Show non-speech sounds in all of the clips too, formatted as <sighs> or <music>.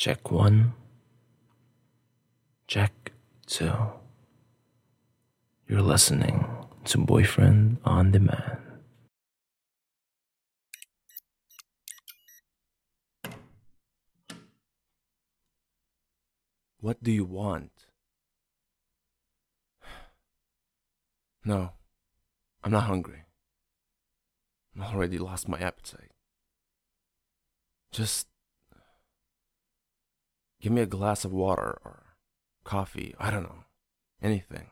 Check one. Check two. You're listening to Boyfriend on Demand. What do you want? <sighs> No, I'm not hungry. I already lost my appetite. Just give me a glass of water or coffee. I don't know. Anything.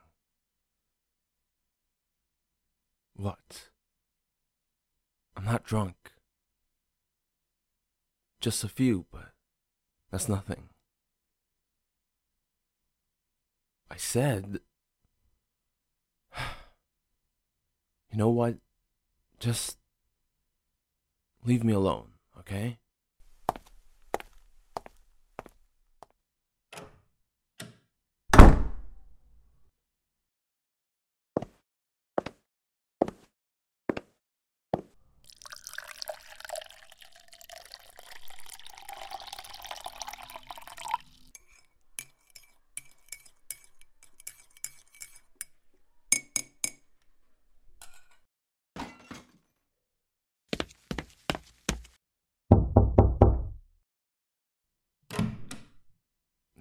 What? I'm not drunk. Just a few, but that's nothing. I said. <sighs> You know what? Just leave me alone, okay?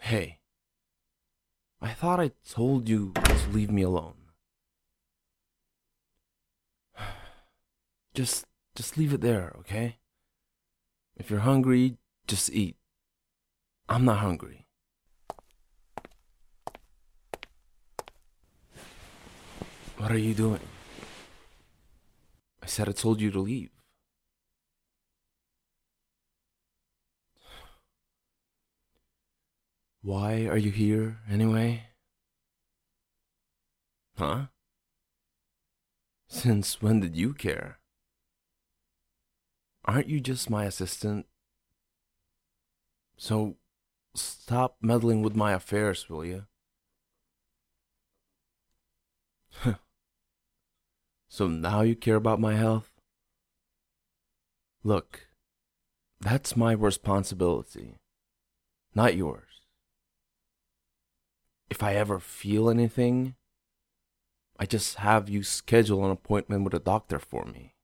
Hey, I thought I told you to leave me alone. Just just leave it there, okay? If you're hungry, just eat. I'm not hungry. What are you doing? I said I told you to leave. Why are you here anyway? Huh? Since when did you care? Aren't you just my assistant? So stop meddling with my affairs, will you? <laughs> so now you care about my health? Look, that's my responsibility, not yours if I ever feel anything, I just have you schedule an appointment with a doctor for me.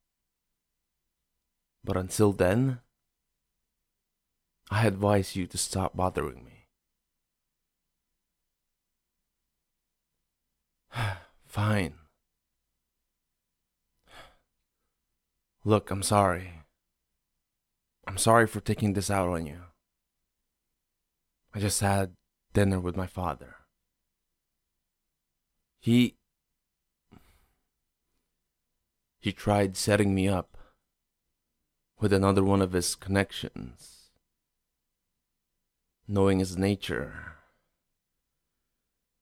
But until then, I advise you to stop bothering me. <sighs> Fine. Look, I'm sorry. I'm sorry for taking this out on you. I just had dinner with my father. He. He tried setting me up with another one of his connections. Knowing his nature,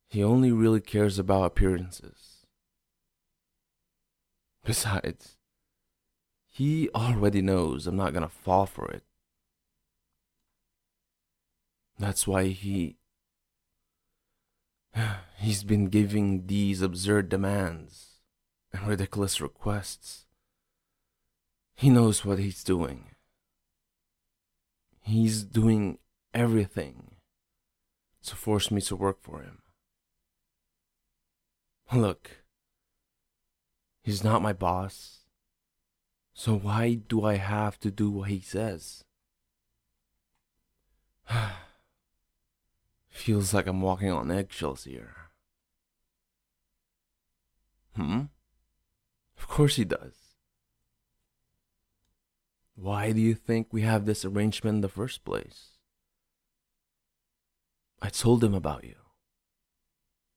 he only really cares about appearances. <laughs> Besides, he already knows I'm not gonna fall for it. That's why he <sighs> He's been giving these absurd demands and ridiculous requests. He knows what he's doing. He's doing everything to force me to work for him. Look, he's not my boss, so why do I have to do what he says? <sighs> Feels like I'm walking on eggshells here. Hmm? Of course he does. Why do you think we have this arrangement in the first place? I told him about you.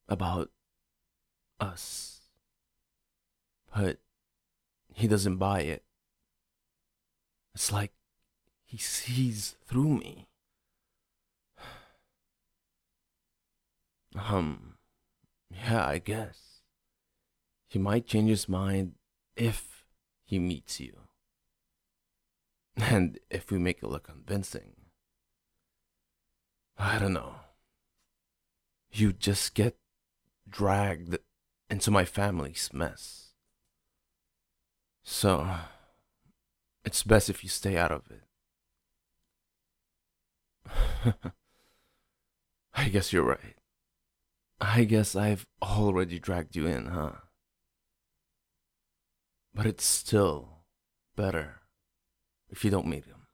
About us. But he doesn't buy it. It's like he sees through me. <sighs> Um, yeah, I guess. He might change his mind if he meets you. <laughs> And if we make it look convincing. I don't know. You just get dragged into my family's mess. So, it's best if you stay out of it. <laughs> I guess you're right. I guess I've already dragged you in, huh? But it's still better if you don't meet him.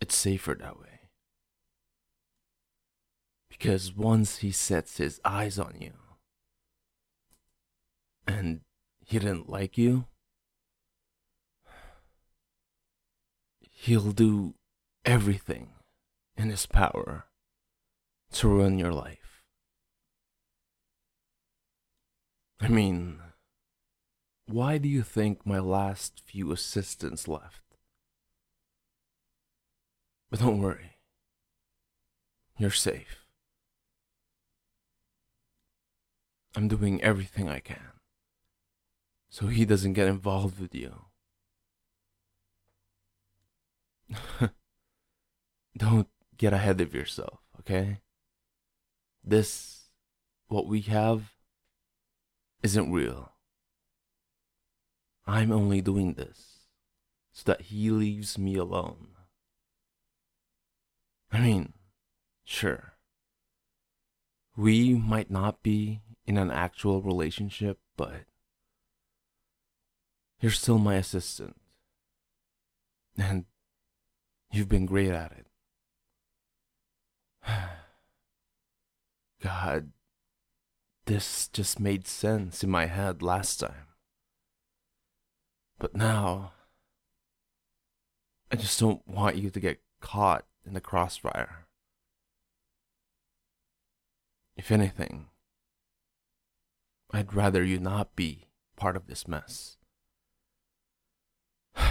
It's safer that way. Because once he sets his eyes on you and he didn't like you, he'll do everything in his power to ruin your life. I mean, why do you think my last few assistants left? But don't worry, you're safe. I'm doing everything I can so he doesn't get involved with you. <laughs> Don't get ahead of yourself, okay? This, what we have, isn't real. I'm only doing this so that he leaves me alone. I mean, sure. We might not be in an actual relationship, but you're still my assistant. And you've been great at it. <sighs> God, this just made sense in my head last time. But now, I just don't want you to get caught in the crossfire. If anything, I'd rather you not be part of this mess. <sighs>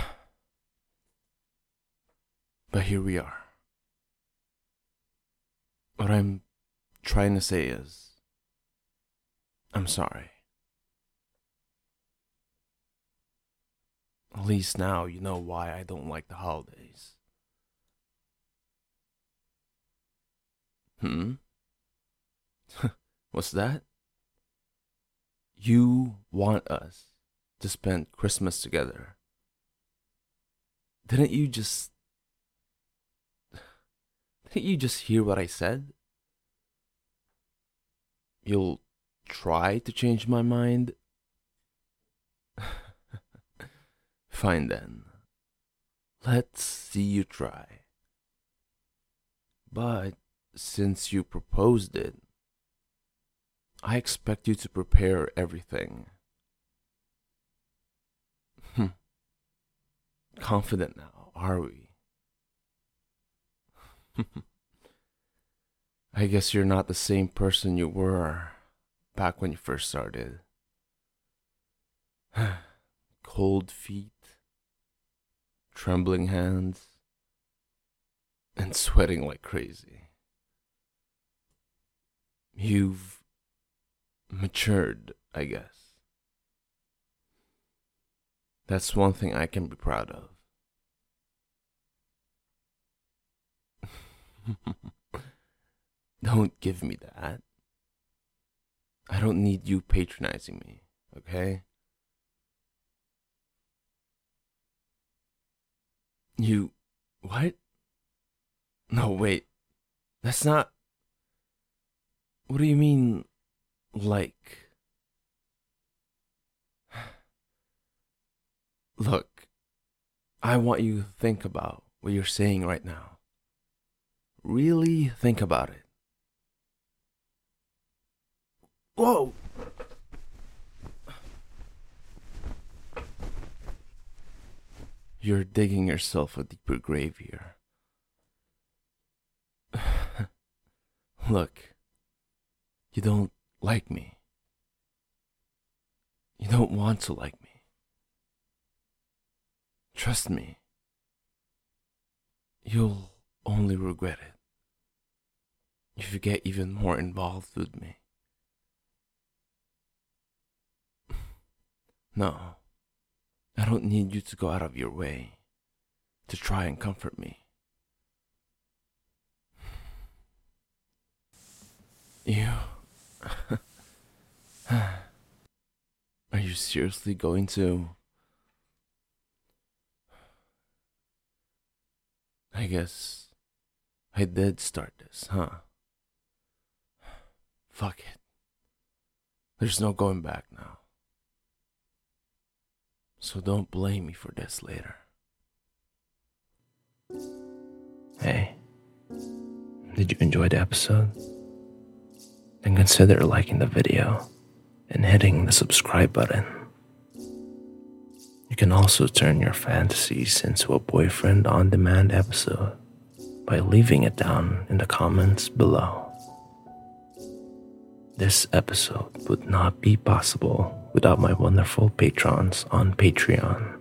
but here we are. What I'm trying to say is, I'm sorry. At least now you know why I don't like the holidays. Hmm? <laughs> What's that? You want us to spend Christmas together. Didn't you just. <sighs> Didn't you just hear what I said? You'll try to change my mind? <sighs> <laughs> Fine then. Let's see you try. But since you proposed it, I expect you to prepare everything. Hmm. Confident now, are we? <laughs> I guess you're not the same person you were back when you first started. <sighs> Cold feet, trembling hands, and sweating like crazy. You've matured, I guess. That's one thing I can be proud of. <laughs> don't give me that. I don't need you patronizing me, okay? You. What? No, wait. That's not. What do you mean, like? <sighs> Look, I want you to think about what you're saying right now. Really think about it. Whoa! You're digging yourself a deeper grave here. <sighs> Look, you don't like me. You don't want to like me. Trust me. You'll only regret it if you get even more involved with me. <sighs> No, I don't need you to go out of your way to try and comfort me. You. <sighs> Are you seriously going to? I guess I did start this, huh? Fuck it. There's no going back now. So don't blame me for this later. Hey, did you enjoy the episode? Then consider liking the video and hitting the subscribe button. You can also turn your fantasies into a boyfriend on demand episode by leaving it down in the comments below. This episode would not be possible without my wonderful patrons on Patreon.